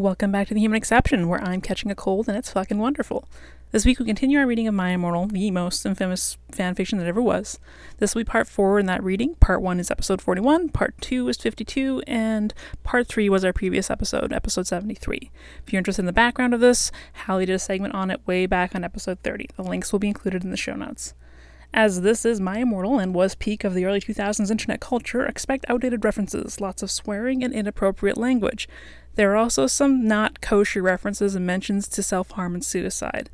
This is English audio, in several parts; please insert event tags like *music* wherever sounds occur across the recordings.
Welcome back to The Human Exception, where I'm catching a cold and it's fucking wonderful. This week we continue our reading of My Immortal, the most infamous fanfiction that ever was. This will be part 4 in that reading. Part 1 is episode 41, part 2 is 52, and part 3 was our previous episode, episode 73. If you're interested in the background of this, Hallie did a segment on it way back on episode 30. The links will be included in the show notes. As this is My Immortal and was peak of the early 2000s internet culture, expect outdated references, lots of swearing, and inappropriate language. There are also some not kosher references and mentions to self harm and suicide.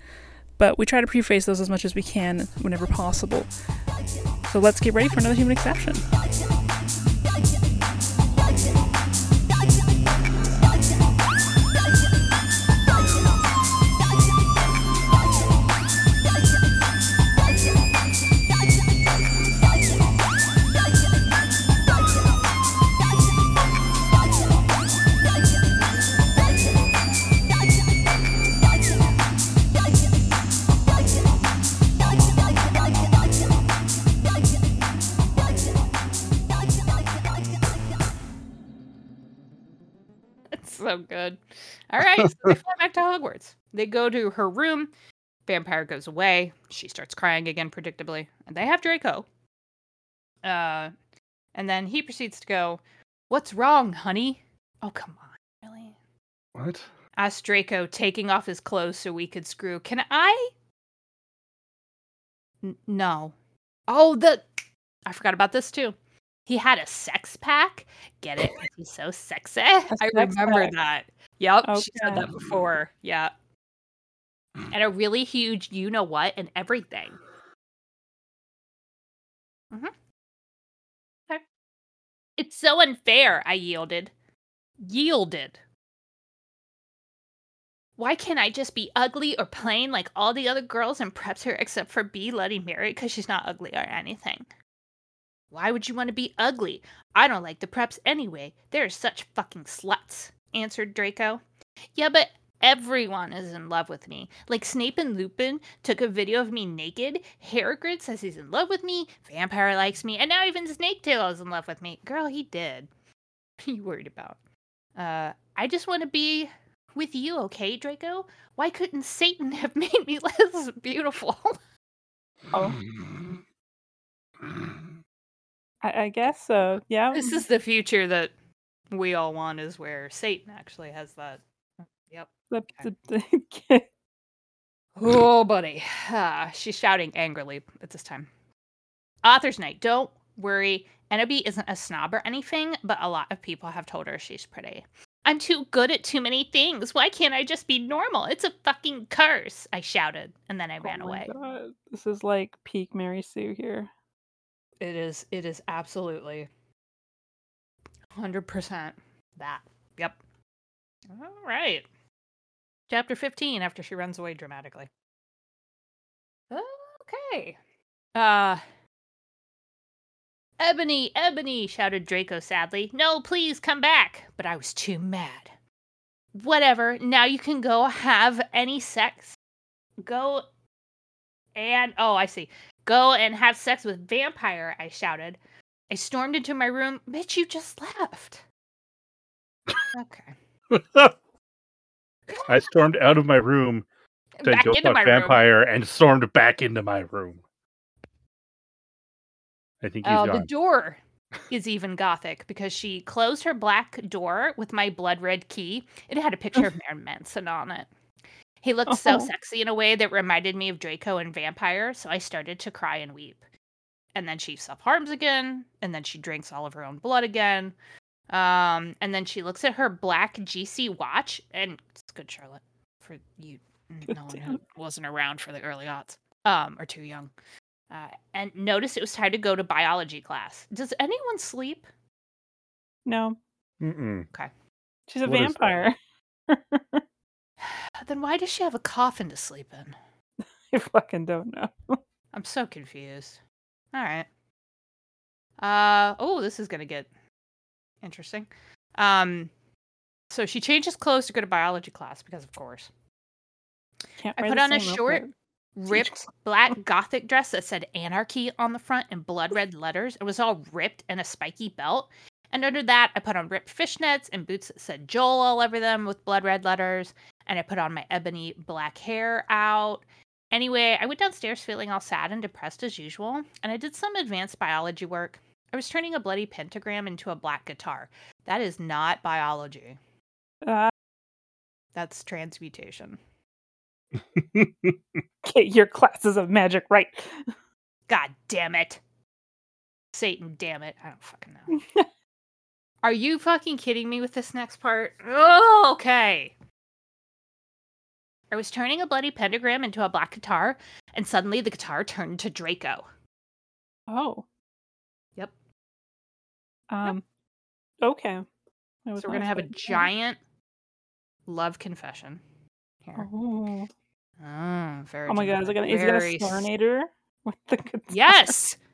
But we try to preface those as much as we can whenever possible. So let's get ready for another human exception. So good. All right, so they fly back to Hogwarts. They go to her room. Vampire goes away. She starts crying again, predictably. And they have Draco. Uh, and then he proceeds to go, "What's wrong, honey?" Oh, come on, really? What? Asked Draco, taking off his clothes so we could screw. Can I? N- no. Oh, the. I forgot about this too. He had a sex pack. Get it? He's so sexy. I remember pack. that. Yep, she said that before. Yeah. And a really huge, you know what, and everything. Mm hmm Okay. It's so unfair. I yielded. Yielded. Why can't I just be ugly or plain like all the other girls in preps here except for B Letty Mary because she's not ugly or anything? Why would you want to be ugly? I don't like the preps anyway. They're such fucking sluts, answered Draco. Yeah, but everyone is in love with me. Like Snape and Lupin took a video of me naked. Harrogrid says he's in love with me. Vampire likes me. And now even Snaketail is in love with me. Girl, he did. *laughs* What are you worried about? Uh, I just want to be with you, okay, Draco? Why couldn't Satan *laughs* have made me less beautiful? Oh, *laughs* I, I guess so. Yeah. this is the future that we all want, is where Satan actually has that. Yep. *laughs* Oh, buddy. Ah, she's shouting angrily at this time. Author's Night. Don't worry. Enoby isn't a snob or anything, but a lot of people have told her she's pretty. I'm too good at too many things. Why can't I just be normal? It's a fucking curse. I shouted, and then I ran oh my away. God. This is like peak Mary Sue here. It is. It is absolutely. 100% that. Yep. All right. Chapter 15 after she runs away dramatically. Okay. Uh. Ebony, Ebony, shouted Draco sadly. No, please come back. But I was too mad. Whatever. Now you can go have any sex. Go and. Oh, I see. Go and have sex with Vampire, I shouted. I stormed into my room. Bitch, you just left. Okay. *laughs* I stormed out of my room to Back go fuck my room. vampire and stormed back into my room. I think he's Oh, the door is even gothic because she closed her black door with my blood red key. It had a picture of *laughs* Marilyn Manson on it. He looked so Oh. sexy in a way that reminded me of Draco and Vampire, so I started to cry and weep. And then she self harms again, and then she drinks all of her own blood again. Um, and then she looks at her black GC watch, and it's good, Charlotte, for you, *laughs* Good no one who wasn't around for the early aughts, um, or too young uh, and noticed it was time to go to biology class. Does anyone sleep? No, Mm-mm. she's a What is that? vampire. *laughs* Then why does she have a coffin to sleep in? *laughs* I fucking don't know. *laughs* I'm so confused. All right. Uh oh, this is gonna get interesting. Um, so she changes clothes to go to biology class because, of course, Can't I put on a short, ripped black *laughs* gothic dress that said anarchy on the front in blood red letters. It was all ripped and a spiky belt. And under that, I put on ripped fishnets and boots that said Joel all over them with blood red letters. And I put on my ebony black hair out. Anyway, I went downstairs feeling all sad and depressed as usual, and I did some advanced biology work. I was turning a bloody pentagram into a black guitar. That is not biology. Uh, That's transmutation. *laughs* get your classes of magic right. God damn it. Satan, damn it. I don't fucking know. *laughs* Are you fucking kidding me with this next part? Oh, okay. I was turning a bloody pentagram into a black guitar, and suddenly the guitar turned to Draco. Oh. Yep. Um. Okay. So we're gonna have a giant love confession here. Oh. Oh, very. Oh my god! Is it gonna? Is it gonna Starnator with the guitar? Yes. *laughs*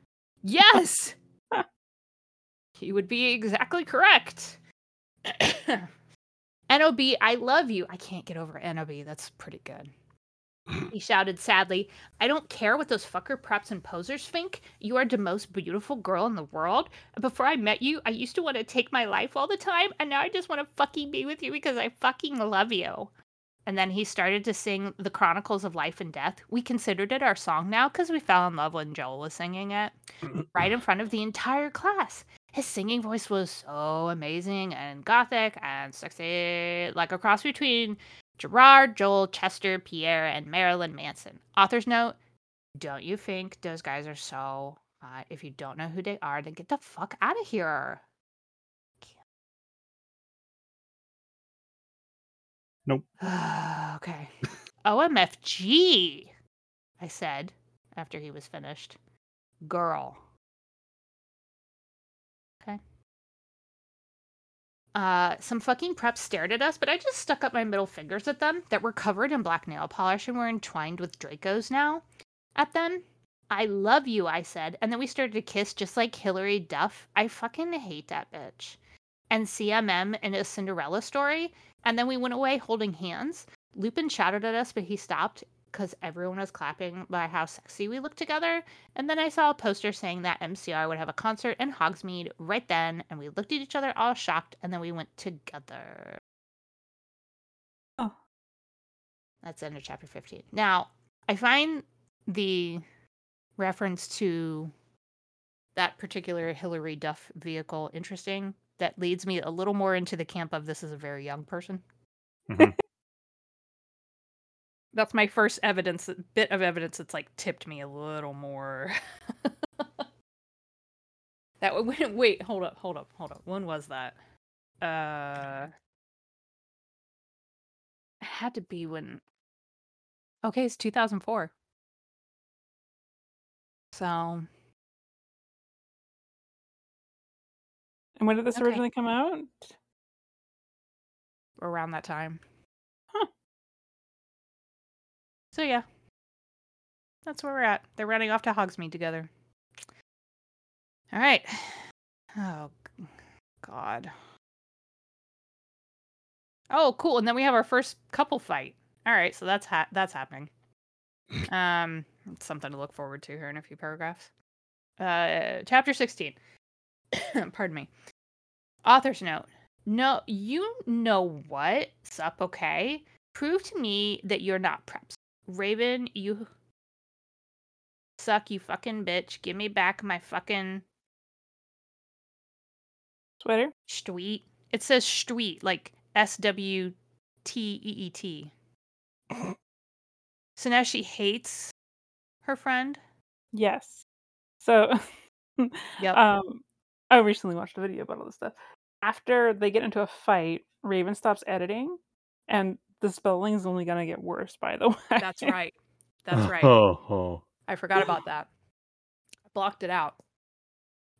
Yes. he would be exactly correct. *coughs* NOB, I love you. I can't get over NOB. That's pretty good. He shouted sadly, I don't care what those fucker preps and posers think. You are the most beautiful girl in the world. Before I met you, I used to want to take my life all the time, and now I just want to fucking be with you because I fucking love you. And then he started to sing The Chronicles of Life and Death. We considered it our song now because we fell in love when Joel was singing it right in front of the entire class. His singing voice was so amazing and gothic and sexy, like a cross between Gerard, Joel, Chester, Pierre, and Marilyn Manson. Author's note Don't you think those guys are so hot? If you don't know who they are, then get the fuck out of here. Nope. *sighs* okay. OMFG, I said after he was finished. Girl. Uh, some fucking preps stared at us, but I just stuck up my middle fingers at them that were covered in black nail polish and were entwined with Dracos now. At them, I love you, I said, and then we started to kiss just like Hilary Duff. I fucking hate that bitch. And CMM in a Cinderella story, and then we went away holding hands. Lupin shouted at us, but he stopped because everyone was clapping by how sexy we looked together. And then I saw a poster saying that MCR would have a concert in Hogsmeade right then, and we looked at each other all shocked, and then we went together. Oh. That's the end of chapter 15. Now, I find the reference to that particular Hilary Duff vehicle interesting. That leads me a little more into the camp of this is a very young person. Mhm. That's my first evidence, bit of evidence that's like tipped me a little more. *laughs* that wait, wait, hold up, hold up, hold up. When was that? Uh, it had to be when. Okay, it's 2004. So And when did this Okay. originally come out? around that time. So yeah, that's where we're at. They're running off to Hogsmeade together. All right. Oh God. Oh, cool. And then we have our first couple fight. All right, so that's ha- that's happening. *clears throat* Um, it's something to look forward to here in a few paragraphs. Uh, chapter sixteen. *coughs* Pardon me. Author's note. No, you know what? Sup, okay? Prove to me that you're not preps. Raven, you suck, you fucking bitch. Give me back my fucking Sweater? street. It says street, like S W T E E T. *coughs* So now she hates her friend. Yes. So, *laughs* Yep. um, I recently watched a video about all this stuff. After they get into a fight, Raven stops editing, and the spelling's only gonna get worse. By the *laughs* way, That's right. That's right. Oh, oh. I forgot about that. I blocked it out.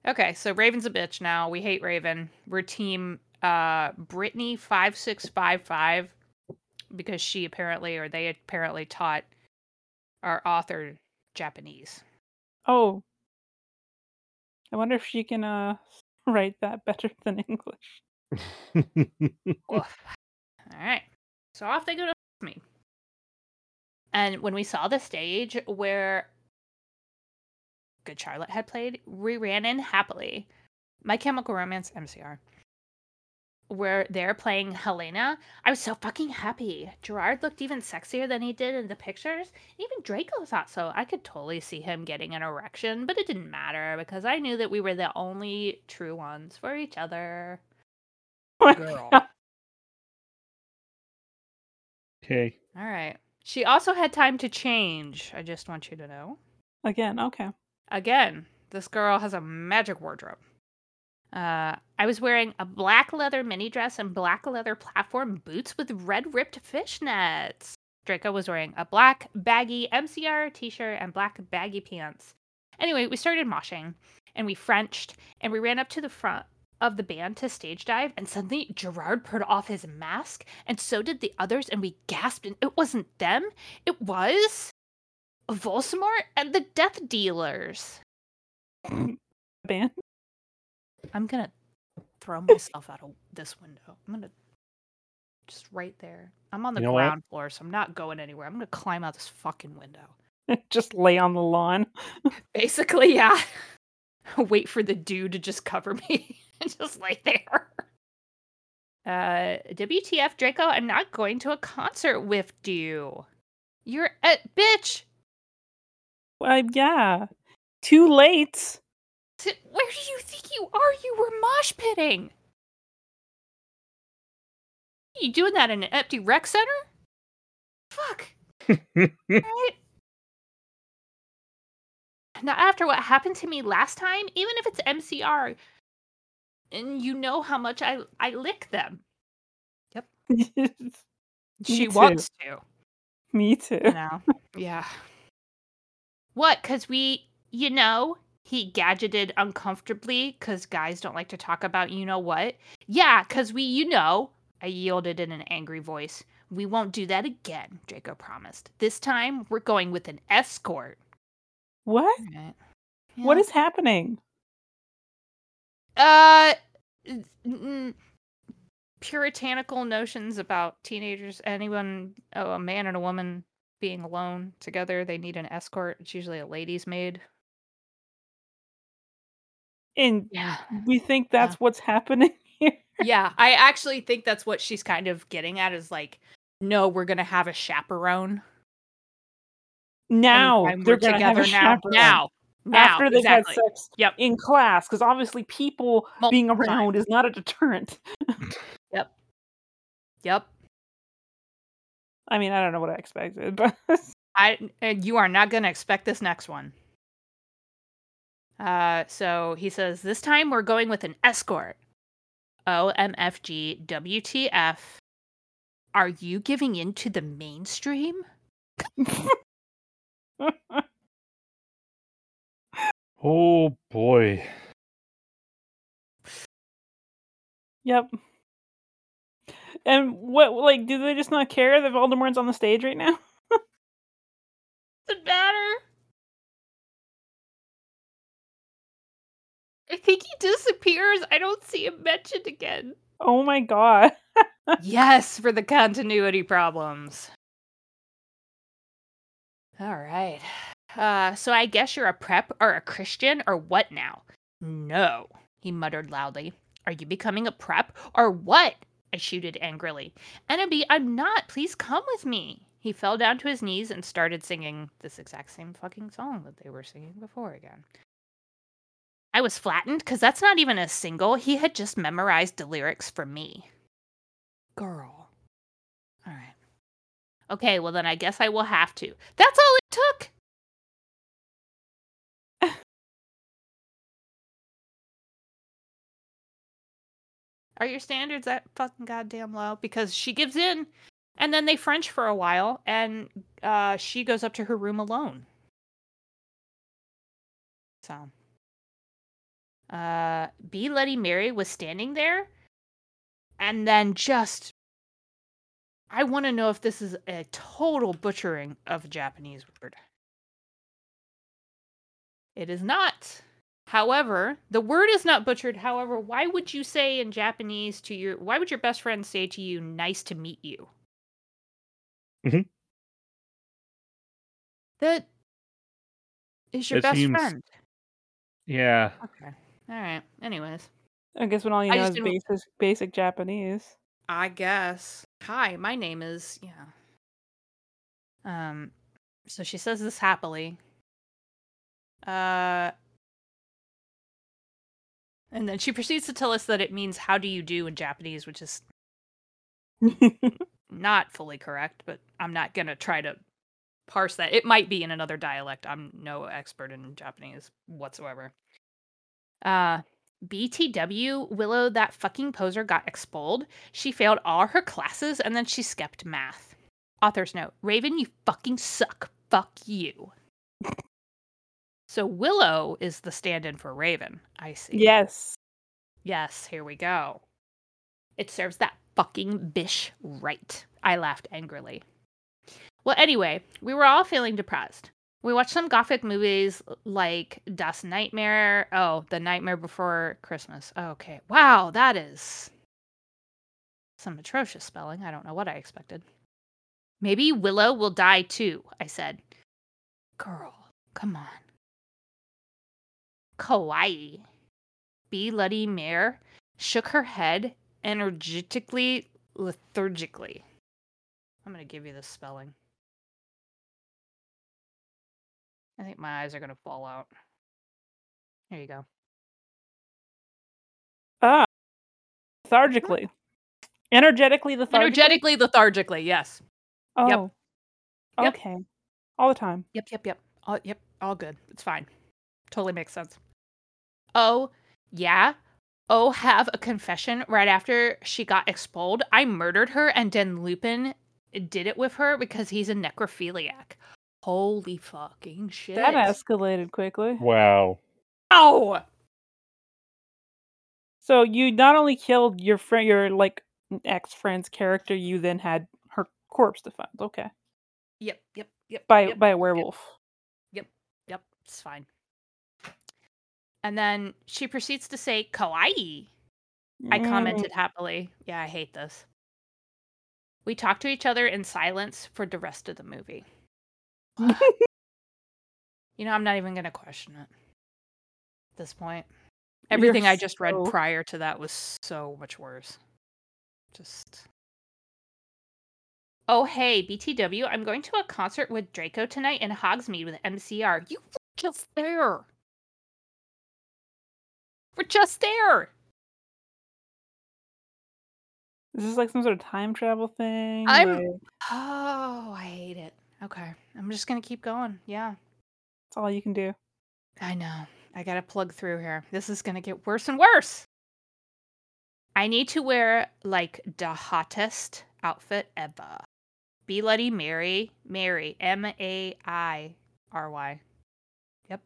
Okay, so Raven's a bitch now. We hate Raven. We're team uh Brittany five six five five because she apparently or they apparently taught our author Japanese. Oh, I wonder if she can uh *laughs* write that better than English. *laughs* All right. So off they go to me. And when we saw the stage where Good Charlotte had played, we ran in happily. My Chemical Romance MCR, where they're playing Helena, I was so fucking happy. Gerard looked even sexier than he did in the pictures. Even Draco thought so. I could totally see him getting an erection, but it didn't matter because I knew that we were the only true ones for each other. *laughs* Girl. Okay. All right. She also had time to change. I just want you to know. Again, okay. Again, this girl has a magic wardrobe. Uh, I was wearing a black leather mini dress and black leather platform boots with red ripped fishnets. Draco was wearing a black baggy MCR t shirt and black baggy pants. Anyway, we started moshing and we Frenched and we ran up to the front of the band to stage dive and suddenly Gerard put off his mask and so did the others and we gasped and it wasn't them. It was Volsamort and the Death Dealers. *laughs* Band. I'm gonna throw myself out of this window. I'm gonna just right there. I'm on the You know what? ground floor, so I'm not going anywhere. I'm gonna climb out this fucking window. *laughs* Just lay on the lawn. *laughs* Basically, yeah. Wait for the dew to just cover me and *laughs* just lay there. Uh, WTF, Draco? I'm not going to a concert with you. You're a bitch. Uh, yeah. Too late. T- Where do you think you are? You were mosh pitting. You doing that in an empty rec center? Fuck. *laughs* Right? Now, after what happened to me last time, even if it's MCR, and you know how much I I lick them, Yep. *laughs* she too. wants to. Me too. You know? yeah. What? Because we, you know, he gadgeted uncomfortably because guys don't like to talk about you know what. Yeah, because we, you know, I yielded in an angry voice. We won't do that again, Draco promised. This time, we're going with an escort. What? Right. What is happening? Uh, n- puritanical notions about teenagers. Anyone, oh, a man and a woman being alone together, they need an escort. It's usually a lady's maid. And Yeah. we think that's what's happening *laughs* here. Yeah, I actually think that's what she's kind of getting at is like, no, we're gonna have a chaperone. Now they're we're gonna have together a now. chaperone. Now. Now. after they've exactly. had sex Yep. in class, because obviously people being Multiple around is not a deterrent. *laughs* Yep. Yep *laughs* i mean, I don't know what I expected, *laughs* but I and you are not gonna expect this next one. Uh, so he says this time we're going with an escort. OMFG WTF. Are you giving in to the mainstream? Oh boy. yep. And what, like, do they just not care that Voldemort's on the stage right now? *laughs* Doesn't matter. I think he disappears. I don't see him mentioned again. Oh my god. *laughs* yes, for the continuity problems. All right. Uh, so I guess you're a prep or a Christian or what now? No, he muttered loudly. Are you becoming a prep or what? I shouted angrily. Enemy, I'm not. Please come with me. He fell down to his knees and started singing this exact same fucking song that they were singing before again. I was flattened because that's not even a single. He had just memorized the lyrics for me. Girl. All right. Okay, well, then I guess I will have to. That's all it took. Are your standards that fucking goddamn low? Because she gives in, and then they French for a while, and uh, she goes up to her room alone. So, uh, B. Letty Mary was standing there, and then just. I want to know if this is a total butchering of a Japanese word. It is not. However, the word is not butchered. However, why would you say in Japanese to your why would your best friend say to you nice to meet you? Mhm. That is your It best seems- friend. Yeah. Okay. All right. Anyways, I guess when all you know just is didn't- basic, basic Japanese. I guess. Hi, my name is yeah. Um so she says this happily. Uh and then she proceeds to tell us that it means how do you do in Japanese, which is *laughs* not fully correct, but I'm not going to try to parse that. It might be in another dialect. I'm no expert in Japanese whatsoever. Uh BTW, Willow, that fucking poser got expelled. She failed all her classes and then she skipped math. Author's note Raven, you fucking suck. Fuck you. So Willow is the stand in for Raven. I see. yes. Yes, here we go. It serves that fucking bish right. I laughed angrily. Well, anyway, we were all feeling depressed. We watched some gothic movies like Das Nightmare. Oh, The Nightmare Before Christmas. Okay. Wow, that is some atrocious spelling. I don't know what I expected. Maybe Willow will die too, I said. Girl, come on. Kawaii. B. Luddy Mare shook her head energetically, lethargically. I'm going to give you the spelling. I think my eyes are going to fall out. Here you go. Ah. Lethargically. Energetically lethargically. Energetically, lethargically, yes. Oh. Yep. Yep. Okay. All the time. Yep, yep, yep. All, yep, all good. It's fine. Totally makes sense. Oh, yeah. Oh, have a confession right after she got expelled. I murdered her, and then Lupin did it with her because he's a necrophiliac. Holy fucking shit. That escalated quickly. Wow. Ow! So you not only killed your friend, your like ex friend's character, you then had her corpse to find. Okay, Yep, yep, yep. by yep, by a werewolf. Yep. Yep, it's fine. And then she proceeds to say, Kawaii. I Mm, commented happily. Yeah, I hate this. We talk to each other in silence for the rest of the movie. *laughs* You know, I'm not even going to question it at this point. You're Everything I just read prior to that was so much worse. Just. Oh, hey, BTW, I'm going to a concert with Draco tonight in Hogsmeade with MCR. You were just there. We're just there. Is this like some sort of time travel thing? I'm- Like, Oh, I hate it. Okay. I'm just going to keep going. Yeah. that's all you can do. I know. I gotta plug through here. This is gonna get worse and worse. I need to wear like the hottest outfit ever. Be Bloody Mary, Mary, M A I R Y. Yep.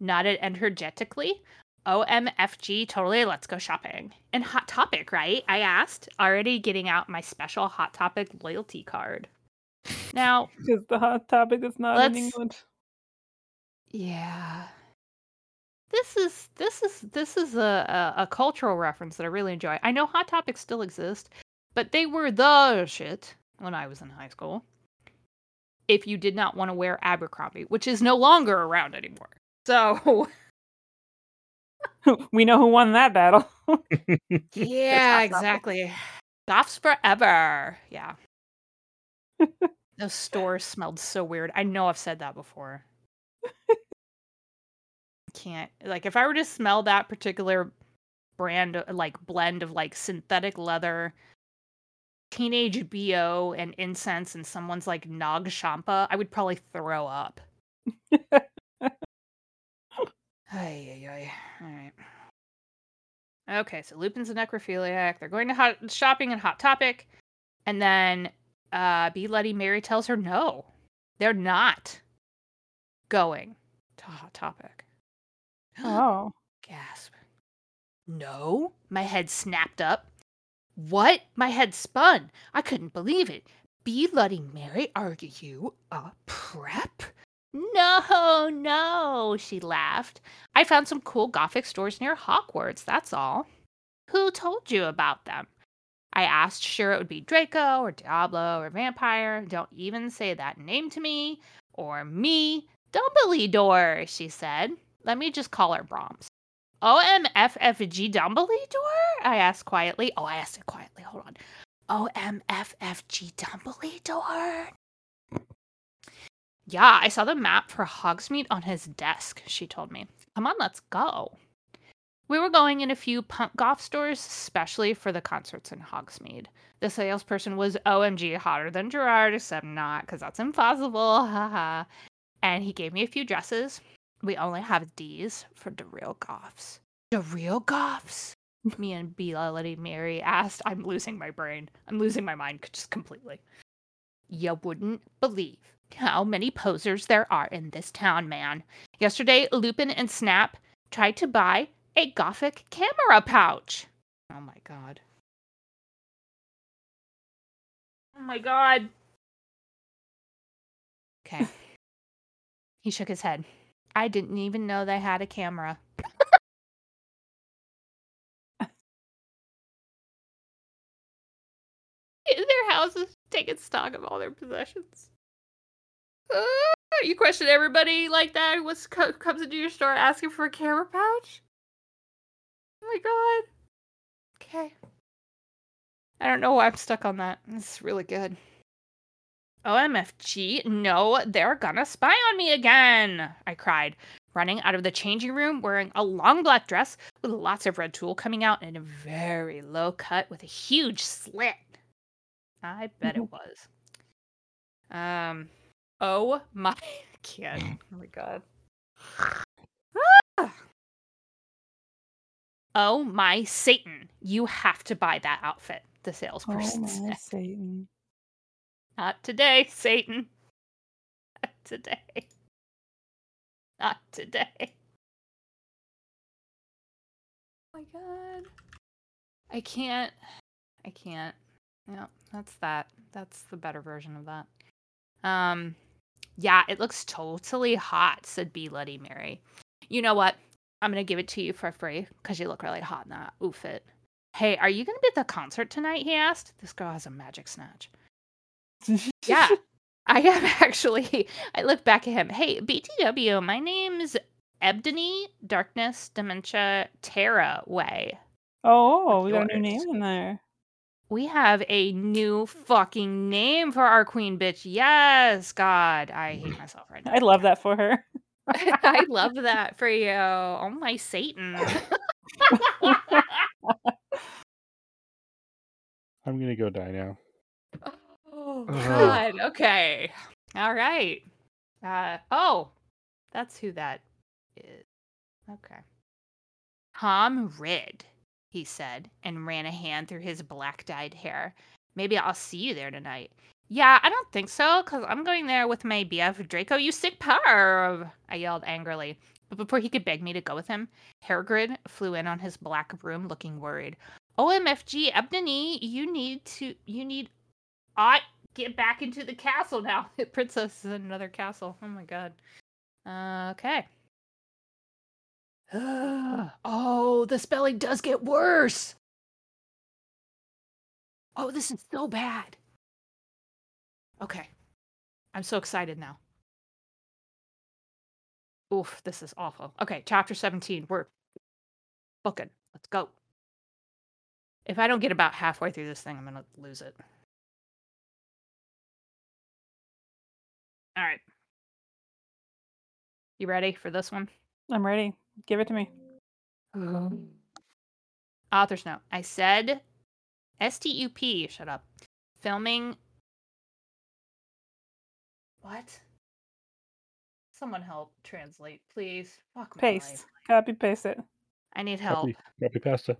Nodded energetically. OMFG, totally. Let's go shopping. And Hot Topic, right? I asked, already getting out my special Hot Topic loyalty card. Now, *laughs* Because the hot topic is not in England. Yeah. This is this is this is a, a a cultural reference that I really enjoy. I know hot topics still exist, but they were the shit when I was in high school. If you did not want to wear Abercrombie, which is no longer around anymore. So *laughs* *laughs* we know who won that battle. *laughs* Yeah, exactly. Goths forever. Yeah. *laughs* Those stores smelled so weird. I know I've said that before. Can't like if I were to smell that particular brand like blend of like synthetic leather, teenage BO and incense and someone's like Nag Champa, I would probably throw up. Ay, ay, ay. All right. Okay, so Lupin's a necrophiliac. They're going to hot shopping in Hot Topic, and then uh, Be Bloody Mary tells her no, they're not going to Hot Topic. oh. *gasps* Gasp. No, my head snapped up. What? My head spun. I couldn't believe it. Be Bloody Mary, are you a prep? No, no, she laughed. I found some cool gothic stores near Hogwarts, that's all. Who told you about them? I asked, sure it would be Draco or Diablo or Vampire. Don't even say that name to me. Or me. Dumbledore, she said. Let me just call her Brahms. OMFFG Dumbledore? I asked quietly. Oh, I asked it quietly. Hold on. OMFFG Dumbledore? Yeah, I saw the map for Hogsmeade on his desk, she told me. Come on, let's go. We were going in a few punk golf stores, especially for the concerts in Hogsmeade. The salesperson was OMG hotter than Gerard, except not, because that's impossible. *laughs* Haha. and he gave me a few dresses. We only have D's for the real goths. The real goths? *laughs* me and Bela Lady Mary asked. I'm losing my brain. I'm losing my mind just completely. You wouldn't believe how many posers there are in this town, man. Yesterday, Lupin and Snap tried to buy a gothic camera pouch. Oh my god. Oh my god. Okay. *laughs* he shook his head. I didn't even know they had a camera. in *laughs* their houses, taking stock of all their possessions. Uh, you question everybody like that who co- comes into your store asking for a camera pouch? Oh my god. Okay. I don't know why I'm stuck on that. It's really good. OMFG, no, they're gonna spy on me again, I cried, running out of the changing room wearing a long black dress with lots of red tulle coming out and a very low cut with a huge slit. I bet it *laughs* was. Um, oh my, *laughs* kid. Oh my god. Ah! Oh my Satan, you have to buy that outfit, the salesperson Oh my said. Satan. Not today, Satan. Not today. Not today. Oh my god. I can't. I can't. Yeah, that's that. That's the better version of that. Um yeah, it looks totally hot, said B Bloody Mary. You know what? I'm gonna give it to you for free because you look really hot in that outfit. Hey, are you gonna be at the concert tonight? He asked. This girl has a magic snatch. *laughs* Yeah, I am *laughs* actually. I look back at him. Hey, BTW, my name's Ebony Darkness Dementia Terra Way. Oh, we got a new name in there. We have a new fucking name for our queen bitch. Yes, God, I hate myself right now. I love that for her. *laughs* I *laughs* love that for you. Oh my Satan. *laughs* I'm gonna go die now. oh Ugh. God. Okay. All right. Uh oh. That's who that is. Okay. Tom Rid, he said, and ran a hand through his black dyed hair. Maybe I'll see you there tonight. Yeah, I don't think so, because I'm going there with my BF Draco, you sick perv! I yelled angrily. But before he could beg me to go with him, Hairgrid flew in on his black broom looking worried. OMFG, Ebony, you need to, you need, I get back into the castle now. *laughs* The princess is in another castle. Oh my god. Uh, okay. *gasps* oh, the spelling does get worse. Oh, this is so bad. Okay. I'm so excited now. Oof, this is awful. Okay, chapter 17. We're booking. Let's go. If I don't get about halfway through this thing, I'm going to lose it. All right. You ready for this one? I'm ready. Give it to me. Uh-huh. Author's note. I said STUP. Shut up. Filming. What? Someone help translate, please. Fuck my Paste. life. Copy paste it. I need help. Copy, copy pasta.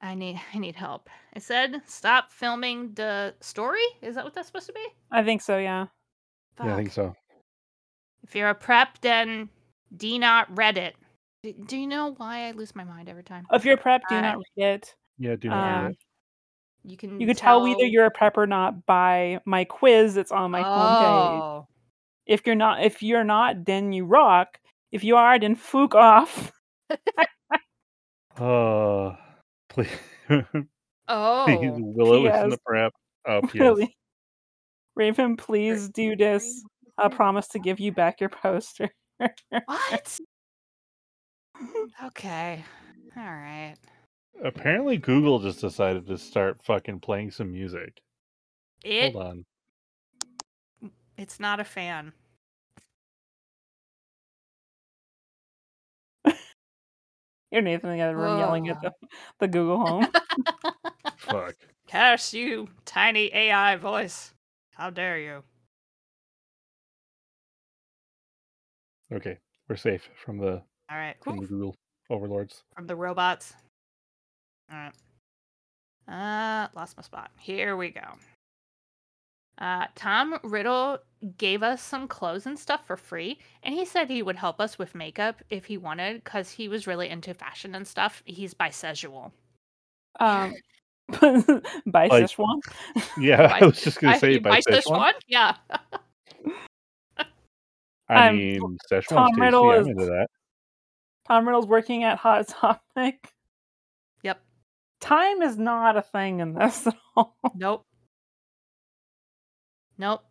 I need I need help. I said stop filming the story. Is that what that's supposed to be? I think so, yeah. Yeah, I think so. If you're a prep, then do not read it. Do, do you know why I lose my mind every time? If you're a prep, do Uh, not read it. Yeah, do not Um, read it. You can You can tell whether you're a prep or not by my quiz that's on my homepage. oh. If you're not if you're not, then you rock. If you are, then fook off. Oh, *laughs* please, Oh. please, Willow is in the prep. Oh, *laughs* yes. Raven, please do this. I'll promise to give you back your poster. What? Okay. All right. Apparently, Google just decided to start fucking playing some music. It Hold on. it's not a fan. *laughs* You're Nathan in the other room yelling at the, *laughs* the Google Home. *laughs* Fuck. Curse you, tiny AI voice. How dare you? Okay, we're safe from the All right. from the Oof, Google overlords. From the robots. All right. Uh, lost my spot. Here we go. Uh, Tom Riddle gave us some clothes and stuff for free, and he said he would help us with makeup if he wanted, because he was really into fashion and stuff. He's bisexual. Um, *laughs* *laughs* bisexual? Like- Yeah, *laughs* I was just gonna say bisexual? Szechuan. Yeah. I Um, mean, Szechuan's Tom tasty. Riddle I'm is- into that. Tom Riddle's working at Hot Topic. Yep. Time is not a thing in this at *laughs* all. Nope. Nope.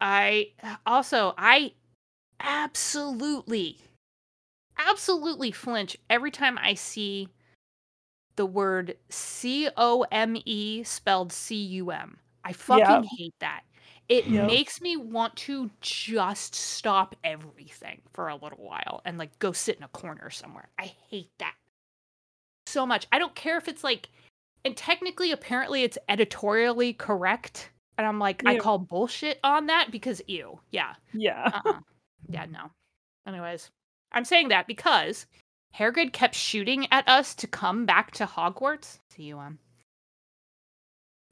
I also I absolutely absolutely flinch every time I see the word C O M E spelled C U M. I fucking hate that. It Yep. makes me want to just stop everything for a little while and like go sit in a corner somewhere. I hate that so much. I don't care if it's like and technically apparently it's editorially correct and i'm like i call bullshit on that because ew yeah Yeah. uh-uh. yeah no anyways i'm saying that because Hargrid kept shooting at us to come back to hogwarts cum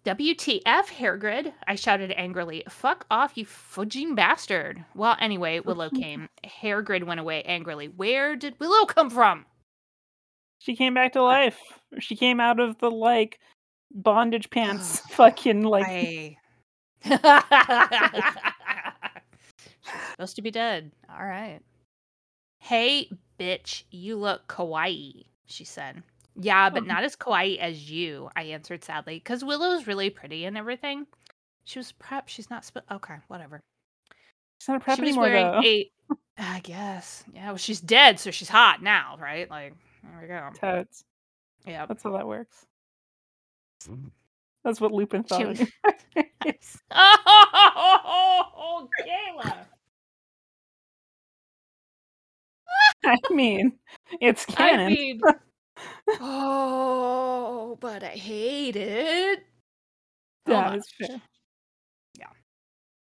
WTF, Hargrid? I shouted angrily. Fuck off, you fudging bastard. Well, anyway, Willow *laughs* came. Hargrid went away angrily. Where did Willow come from? She came back to life. She came out of the like bondage *gasps* pants *laughs* fucking like I... *laughs* Supposed to be dead. All right. Hey, bitch, you look kawaii, she said. Yeah, but Oh. not as kawaii as you, I answered sadly, because Willow's really pretty and everything. She was prep. She's not. Sp- okay, whatever. she's not a prep she was anymore wearing though. a. I guess. Yeah, well, she's dead, so she's hot now, right? Like, there we go. Totes. Yeah. That's how that works. Mm. That's what Lupin thought. She- of you. oh, Kayla. *laughs* I mean, it's I canon. mean, oh, but I hate it. Hold yeah, on. it's fair.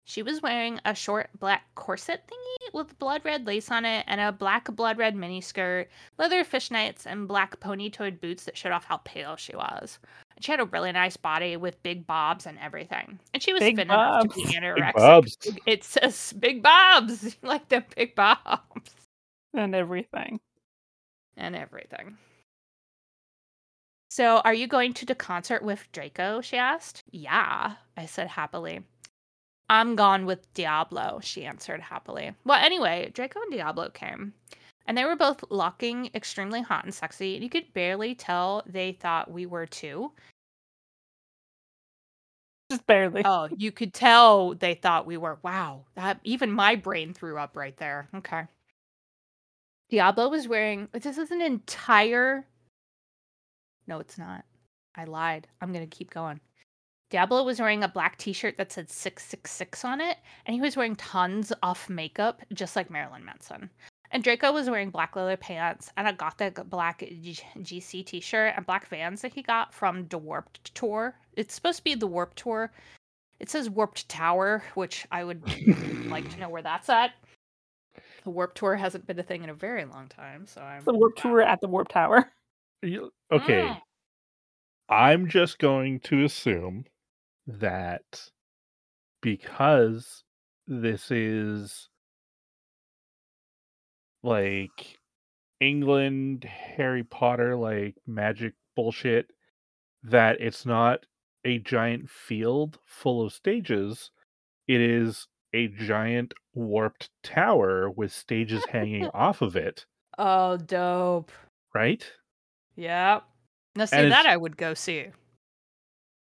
She was wearing a short black corset thingy with blood red lace on it and a black blood red miniskirt, leather fishnets, and black pony-toed boots that showed off how pale she was. And she had a really nice body with big bobs and everything. And she was Big fit enough to be bobs. anorexic. bobs. It says big bobs, *laughs* like the big bobs And everything. and everything. So, are you going to the concert with Draco? She asked. Yeah, I said happily. I'm gone with Diablo, she answered happily. Well, anyway, Draco and Diablo came, and they were both looking extremely hot and sexy, and you could barely tell they thought we were too. Just barely. Oh, you could tell they thought we were. Wow, that even my brain threw up right there. Okay. Diablo was wearing. This is an entire. No, it's not. I lied. I'm gonna keep going. Diablo was wearing a black T-shirt that said six six six on it, and he was wearing tons of makeup, just like Marilyn Manson. And Draco was wearing black leather pants and a gothic black G- GC T-shirt and black Vans that he got from the Warped Tour. It's supposed to be the Warped Tour. It says Warped Tower, which I would like to know where that's at. The Warped Tour hasn't been a thing in a very long time, so I'm the Warped tour at the Warped tower. Okay, Mm. I'm just going to assume that because this is like England, Harry Potter, like magic bullshit, that it's not a giant field full of stages. It is a giant warped tower with stages hanging *laughs* off of it, Oh, dope. right? Yep. Now see And that I would go see.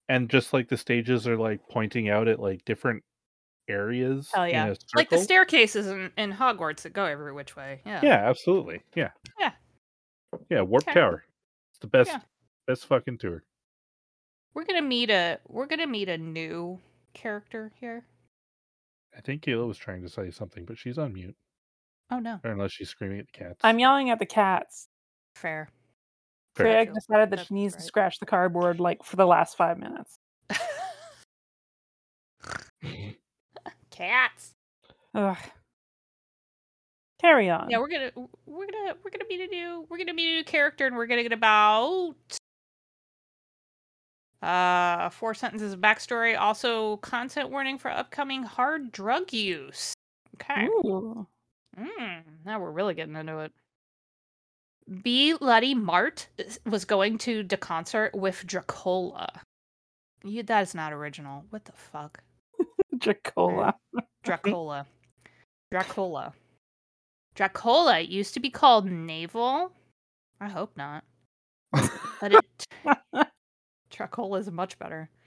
and just like the stages are like pointing out at like different areas Hell yeah. Like the staircases in, in Hogwarts that go every which way. Yeah. Yeah, absolutely. Yeah. Yeah. Yeah, Warp Okay. Tower. It's the best Yeah. best fucking tour. We're gonna meet a we're gonna meet a new character here. I think Kayla was trying to say something, but she's on mute. Oh no. Or unless she's screaming at the cats. I'm yelling at the cats. Fair. Craig decided that she needs feels to scratch the cardboard like for the last five minutes. *laughs* Cats. Ugh. Carry on. Yeah, we're gonna we're gonna we're gonna meet a new we're gonna meet a new character and we're gonna get about uh four sentences of backstory. Also content warning for upcoming hard drug use. Okay. Ooh. Mm, now we're really getting into it. B. Luddy Mart was going to the concert with Dracola. You, that is not original. What the fuck? *laughs* Dracola. Dracola. Dracola. Dracola used to be called Naval. I hope not. But it *laughs* Dracola is much better. *laughs*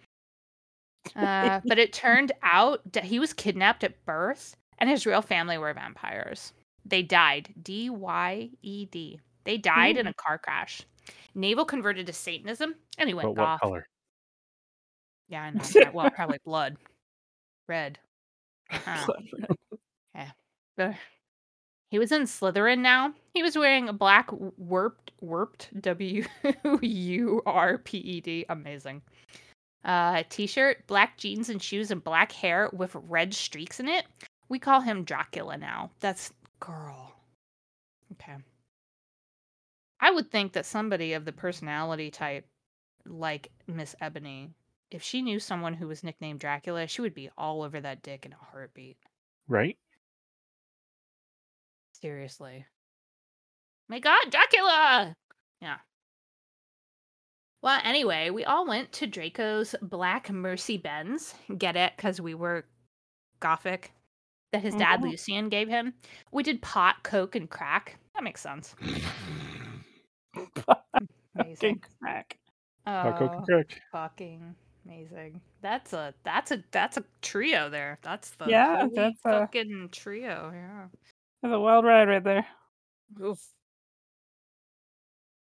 Uh, but it turned out that he was kidnapped at birth and his real family were vampires. They died. D Y E D. They died in a car crash. Naval converted to Satanism and he went but what goth. color? Yeah, I *laughs* know. right, Well, probably blood. Red. Uh, He was in Slytherin now. He was wearing a black warped warped *laughs* W U R P E D. Amazing. Uh, t-shirt, black jeans and shoes, and black hair with red streaks in it. We call him Dracula now. That's girl. Okay. I would think that somebody of the personality type, like Miss Ebony, if she knew someone who was nicknamed Dracula, she would be all over that dick in a heartbeat. Right? Seriously. My god, Dracula! Yeah. Well, anyway, we all went to Draco's Black Mercy Benz. Get it? Because we were gothic. That his dad, Mhm. Lucian, gave him. We did pot, coke, and crack. That makes sense. *laughs* Amazing. Fucking crack. Oh, and crack. fucking amazing. That's a that's a that's a trio there. That's the Yeah, that's a- fucking trio. Yeah. That's a wild ride right there. Oof.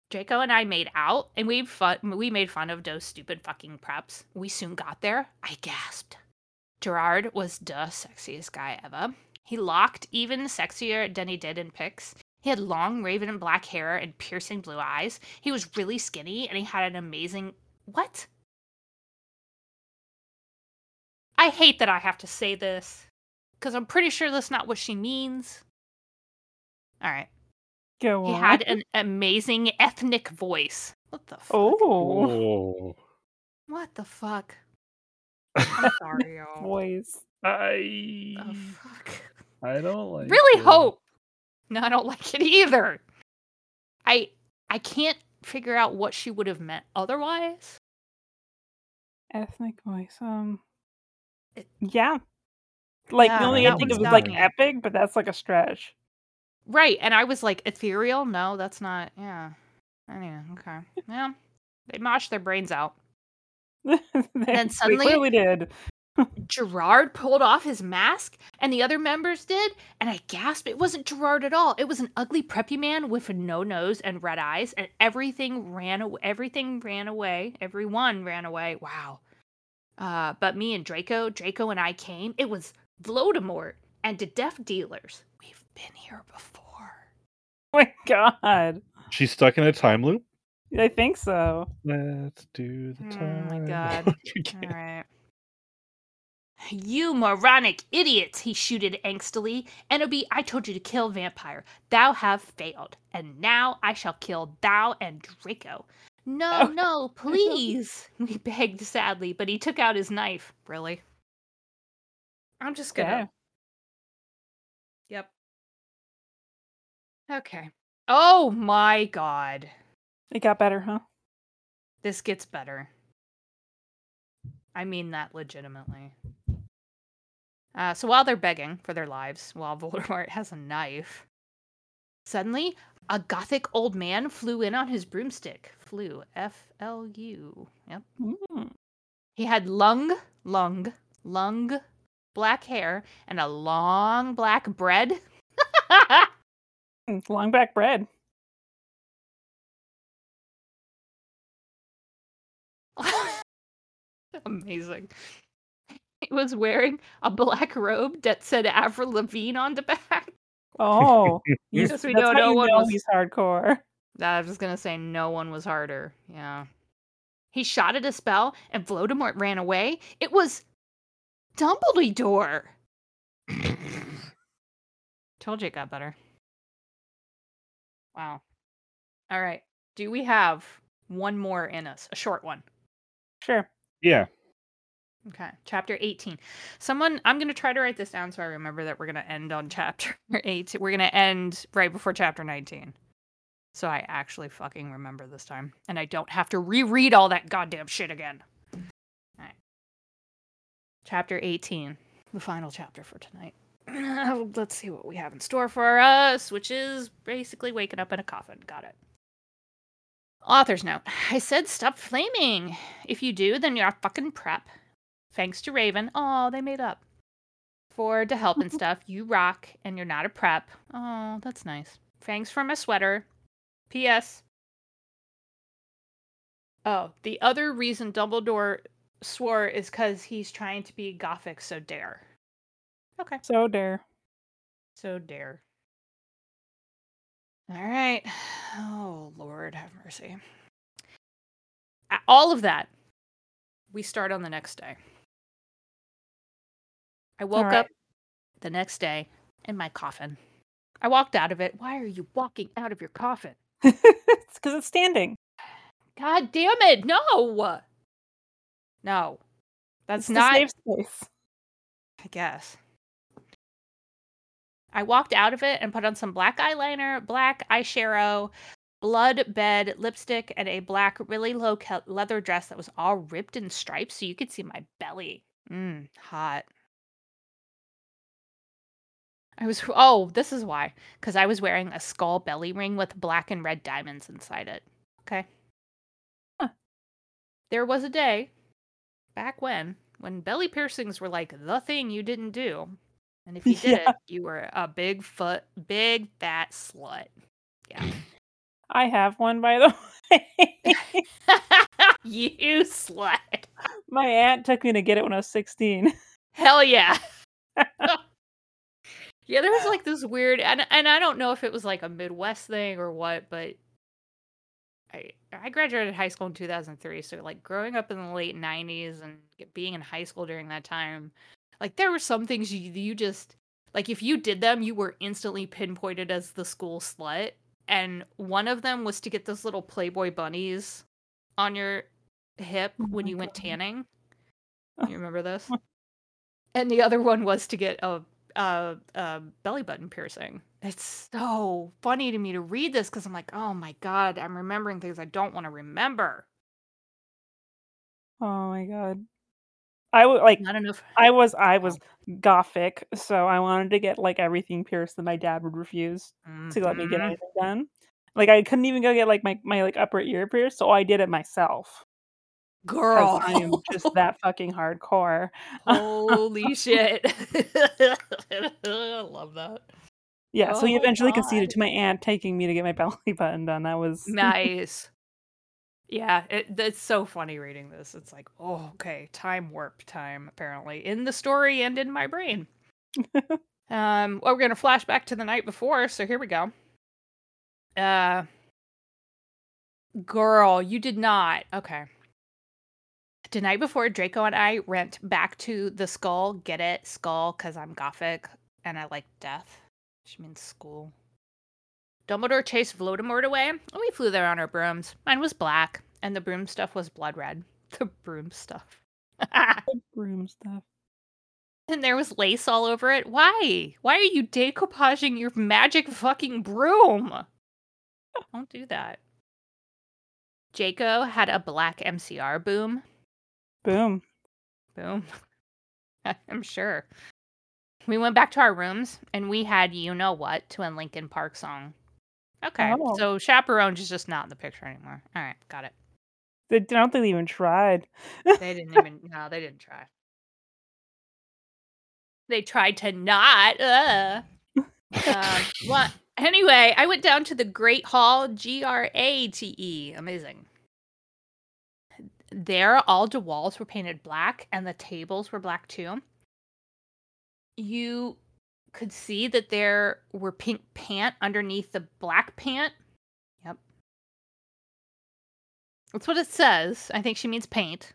Draco and I made out, and we fun. We made fun of those stupid fucking preps. We soon got there. I gasped. Gerard was the sexiest guy ever. He locked even sexier than he did in pics. He had long raven and black hair and piercing blue eyes. He was really skinny, and he had an amazing what? I hate that I have to say this because I'm pretty sure that's not what she means. All right. Go on. He had an amazing ethnic voice. What the fuck? oh Oh. What the fuck? *laughs* I'm sorry, y'all. voice. I Oh, fuck. I don't like Really it. hope. No, I don't *laughs* like it either. I I can't figure out what she would have meant otherwise. Ethnic voice. Um. It- Yeah. Like Yeah, the only that I think one's of was like dumb. epic, but that's like a stretch. Right, and I was like, ethereal? No, that's not. Yeah. Anyway, okay. *laughs* Yeah. They moshed their brains out. *laughs* They- then they suddenly- clearly did. Gerard pulled off his mask, and the other members did, and I gasped. It wasn't Gerard at all. It was an ugly, preppy man with a no nose and red eyes, and everything ran away. Everything ran away. Everyone ran away. Wow. Uh, but me and Draco, Draco and I came. It was Voldemort and the deaf dealers. We've been here before. Oh *laughs* my god. She's stuck in a time loop. I think so. Let's do the time. Oh *laughs* my God. loop All again. right. You moronic idiots, he shooted angstily. Enoby, I told you to kill Vampire. Thou have failed. And now I shall kill thou and Draco. No, Oh. no, please, *laughs* we begged sadly, but he took out his knife. Really? I'm just gonna. Yeah. Yep. Okay. Oh my god. It got better, huh? This gets better. I mean that legitimately. Uh, so while they're begging for their lives, while *laughs* Voldemort has a knife, suddenly a gothic old man flew in on his broomstick. Flew. F L U. Yep. Mm. He had lung, lung, lung, black hair, and a long black bread. *laughs* Long black bread. *laughs* Amazing. He was wearing a black robe that said Avril Lavigne on the back. Oh, *laughs* you, Yes, we that's know how no you one know was- he's hardcore. I was gonna say no one was harder. Yeah. He shot at a spell and Voldemort ran away. It was Dumbledore. *laughs* Told you it got better. Wow. All right. Do we have one more in us? A short one. Sure. yeah. Okay. Chapter 18. Someone, I'm going to try to write this down so I remember that we're going to end on chapter *laughs* 8. We're going to end right before chapter 19. So I actually fucking remember this time. And I don't have to reread all that goddamn shit again. All right. Chapter 18. The final chapter for tonight. *clears throat* Let's see what we have in store for us, which is basically waking up in a coffin. Got it. Author's note. I said stop flaming. If you do, then you're a fucking prep. Thanks to Raven. Oh, they made up. For the help and *laughs* stuff. You rock and you're not a prep. Oh, that's nice. Thanks for my sweater. P.S. Oh, the other reason Dumbledore swore is because he's trying to be gothic, so dare. Okay. So dare. So dare. All right. Oh, Lord, have mercy. All of that, we start on the next day. I woke right. up the next day in my coffin. I walked out of it. Why are you walking out of your coffin? *laughs* it's because it's standing. God damn it. No. No. That's It's not safe space. I guess. I walked out of it and put on some black eyeliner, black eyeshadow, blood bed lipstick, and a black, really low leather dress that was all ripped in stripes so you could see my belly. Mmm, hot. I was, oh, this is why. Because I was wearing a skull belly ring with black and red diamonds inside it. Okay. Huh. There was a day back when, when belly piercings were like the thing you didn't do. And if you did *laughs* Yeah. it, you were a big foot, big fat slut. Yeah. *laughs* I have one, by the way. *laughs* you slut. My aunt took me to get it when I was 16. Hell yeah. Yeah, there was uh, like this weird and and I don't know if it was like a Midwest thing or what, but I I graduated high school in 2003, so like growing up in the late 90s and being in high school during that time, like there were some things you you just like if you did them, you were instantly pinpointed as the school slut. And one of them was to get those little Playboy bunnies on your hip Oh when you went tanning. *laughs* You remember this? and the other one was to get a, a, a belly button piercing. It's so funny to me to read this because I'm like, oh my god, I'm remembering things I don't want to remember. Oh my god. I would like Not enough. I was I was gothic, so I wanted to get like everything pierced that my dad would refuse to let me get Mhm. anything done. Like I couldn't even go get like my, my like upper ear pierced, so I did it myself. Girl, I am just that fucking hardcore. *laughs* holy *laughs* shit! *laughs* I love that. Yeah, so he Oh, eventually conceded to my aunt taking me to get my belly button done. That was Nice. Yeah, it, it's so funny reading this. It's like, oh, okay, time warp time, apparently, in the story and in my brain. um, well, we're gonna flash back to the night before, so here we go. Uh, girl, you did not. Okay. The night before, Draco and I went back to the skull. Get it, skull, because I'm gothic and I like death. She means school. Dumbledore chased Voldemort away, and we flew there on our brooms. Mine was black, and the broom stuff was blood red. *laughs* The broom stuff. *laughs* broom stuff. and there was lace all over it. Why? Why are you decoupaging your magic fucking broom? Don't do that. Jaco had a black MCR boom. Boom. Boom. *laughs* I'm sure. We went back to our rooms and we had You Know What to a Linkin Park song. Okay. Oh. So Chaperones is just not in the picture anymore. All right. Got it. They I don't think they even tried. *laughs* They didn't even, no, they didn't try. they tried to not. Uh. *laughs* um, what? Anyway, I went down to the Great Hall, G R A T E. Amazing. There, all the walls were painted black and the tables were black too. You could see that there were pink pant underneath the black pant. Yep. That's what it says. I think she means paint.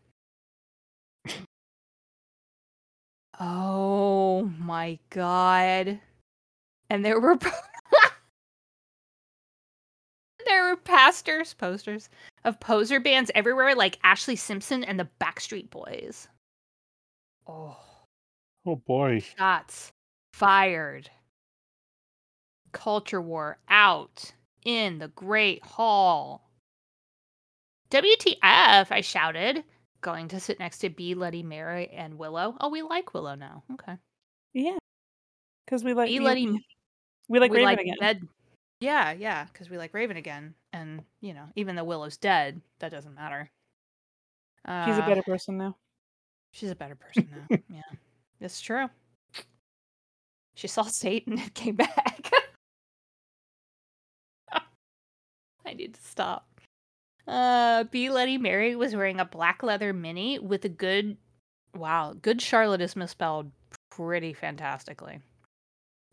oh my god. And there were *laughs* there were pastors posters of poser bands everywhere like Ashlee Simpson and the Backstreet Boys. Oh. Oh boy. Shots fired. Culture war out in the Great Hall. WTF, I shouted, going to sit next to B, Letty, Mary, and Willow. Oh, we like Willow now. Okay. Yeah. Because we like B, we, Letty, we like we Raven like again. Ned. Yeah, yeah, because we like Raven again. And, you know, even though Willow's dead, that doesn't matter. She's a Uh, better person now. She's a better person now. *laughs* yeah, it's true. She saw *laughs* Satan and came back. *laughs* I need to stop. Uh, B. Letty Mary was wearing a black leather mini with a good, wow, good Charlotte is misspelled pretty fantastically.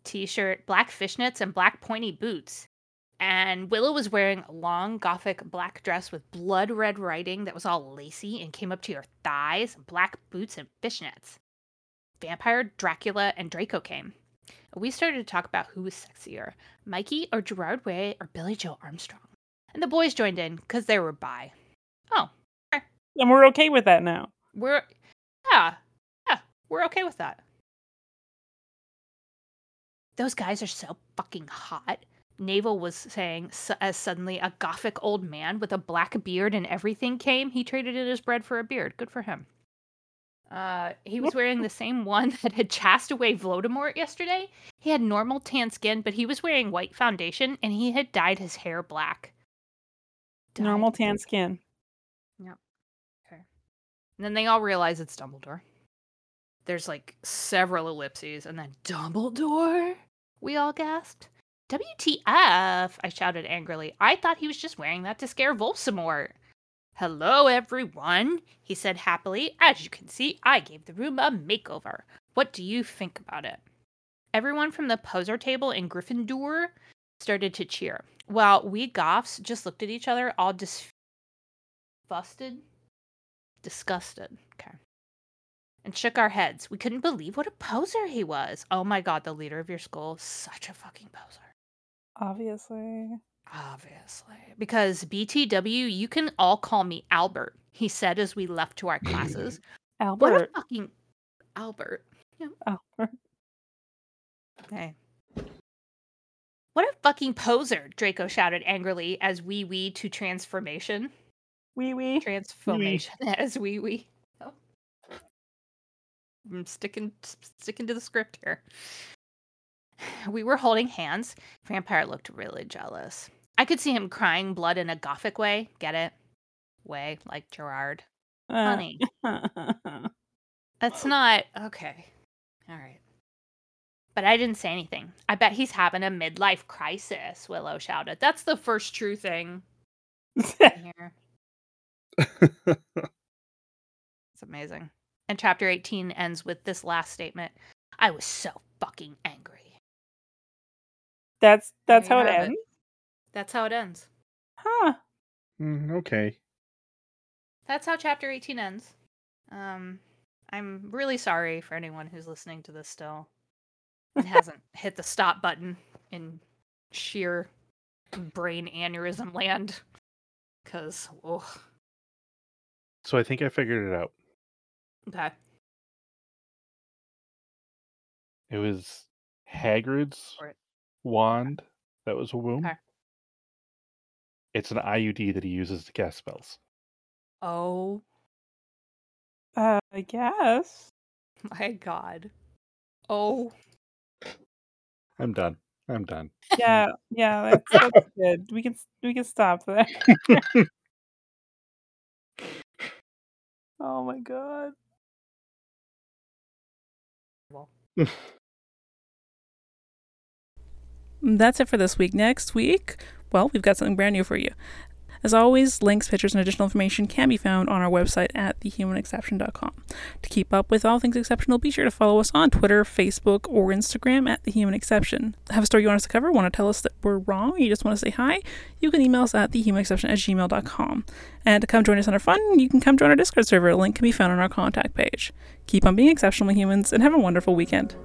T-shirt, black fishnets, and black pointy boots. And Willow was wearing a long gothic black dress with blood red writing that was all lacy and came up to her thighs, black boots and fishnets. Vampire, Dracula, and Draco came. We started to talk about who was sexier, Mikey or Gerard Way or Billie Joe Armstrong. And the boys joined in because they were bi. Oh, And we're okay with that now. we're, yeah, yeah, we're okay with that. Those guys are so fucking hot. Naval was saying as suddenly a gothic old man with a black beard and everything came. He traded in his bread for a beard. Good for him. Uh, he was wearing the same one *laughs* that had chased away Voldemort yesterday. He had normal tan skin, but he was wearing white foundation and he had dyed his hair black. Dyed Normal tan skin. Yep. Okay. And then they all realize it's Dumbledore. There's like several ellipses, and then Dumbledore? We all gasped. WTF? I shouted angrily. I thought he was just wearing that to scare Voldemort. Hello, everyone, he said happily. As you can see, I gave the room a makeover. What do you think about it? Everyone from the poser table in Gryffindor started to cheer, while we goths just looked at each other, all disgusted disgusted. Okay. And shook our heads. We couldn't believe what a poser he was. Oh my god, the leader of your school, such a fucking poser. Obviously. Obviously. Because BTW, you can all call me Albert, he said as we left to our classes. Albert. what a Albert. fucking Albert. Albert. Hey. What a fucking poser, Draco shouted angrily as we wee to transformation. Wee wee. transformation *laughs* as wee wee. I'm sticking sticking to the script here. We were holding hands. Vampire looked really jealous. I could see him crying blood in a gothic way. Get it? Way like Gerard. Uh, Honey, *laughs* that's not okay. All right. But I didn't say anything. I bet he's having a midlife crisis, Willow shouted. That's the first true thing *laughs* here. *laughs* It's amazing. And chapter 18 ends with this last statement I was so fucking angry. that's that's how it have it. ends. That's how it ends. Huh. Mm, okay. That's how chapter 18 ends. Um, I'm really sorry for anyone who's listening to this still and *laughs* hasn't hit the stop button in sheer brain aneurysm land. Because, oh, So I think I figured it out. Okay. It was Hagrid's Or- wand that was a womb. Okay. It's an IUD that he uses to cast spells. Oh Uh, I guess. *laughs* my god. Oh. I'm done. I'm done. Yeah, *laughs* yeah, that's, that's good. We can we can stop there. *laughs* oh my god. *laughs* That's it for this week. Next week, well, we've got something brand new for you. As always, links, pictures, and additional information can be found on our website at thehumanexception.com. To keep up with all things exceptional, be sure to follow us on Twitter, Facebook, or Instagram at The Human Exception. Have a story you want us to cover, want to tell us that we're wrong, you just want to say hi, you can email us at thehumanexception at gmail.com. And to come join us on our fun, you can come join our Discord server. A link can be found on our contact page. Keep on being exceptional humans, and have a wonderful weekend.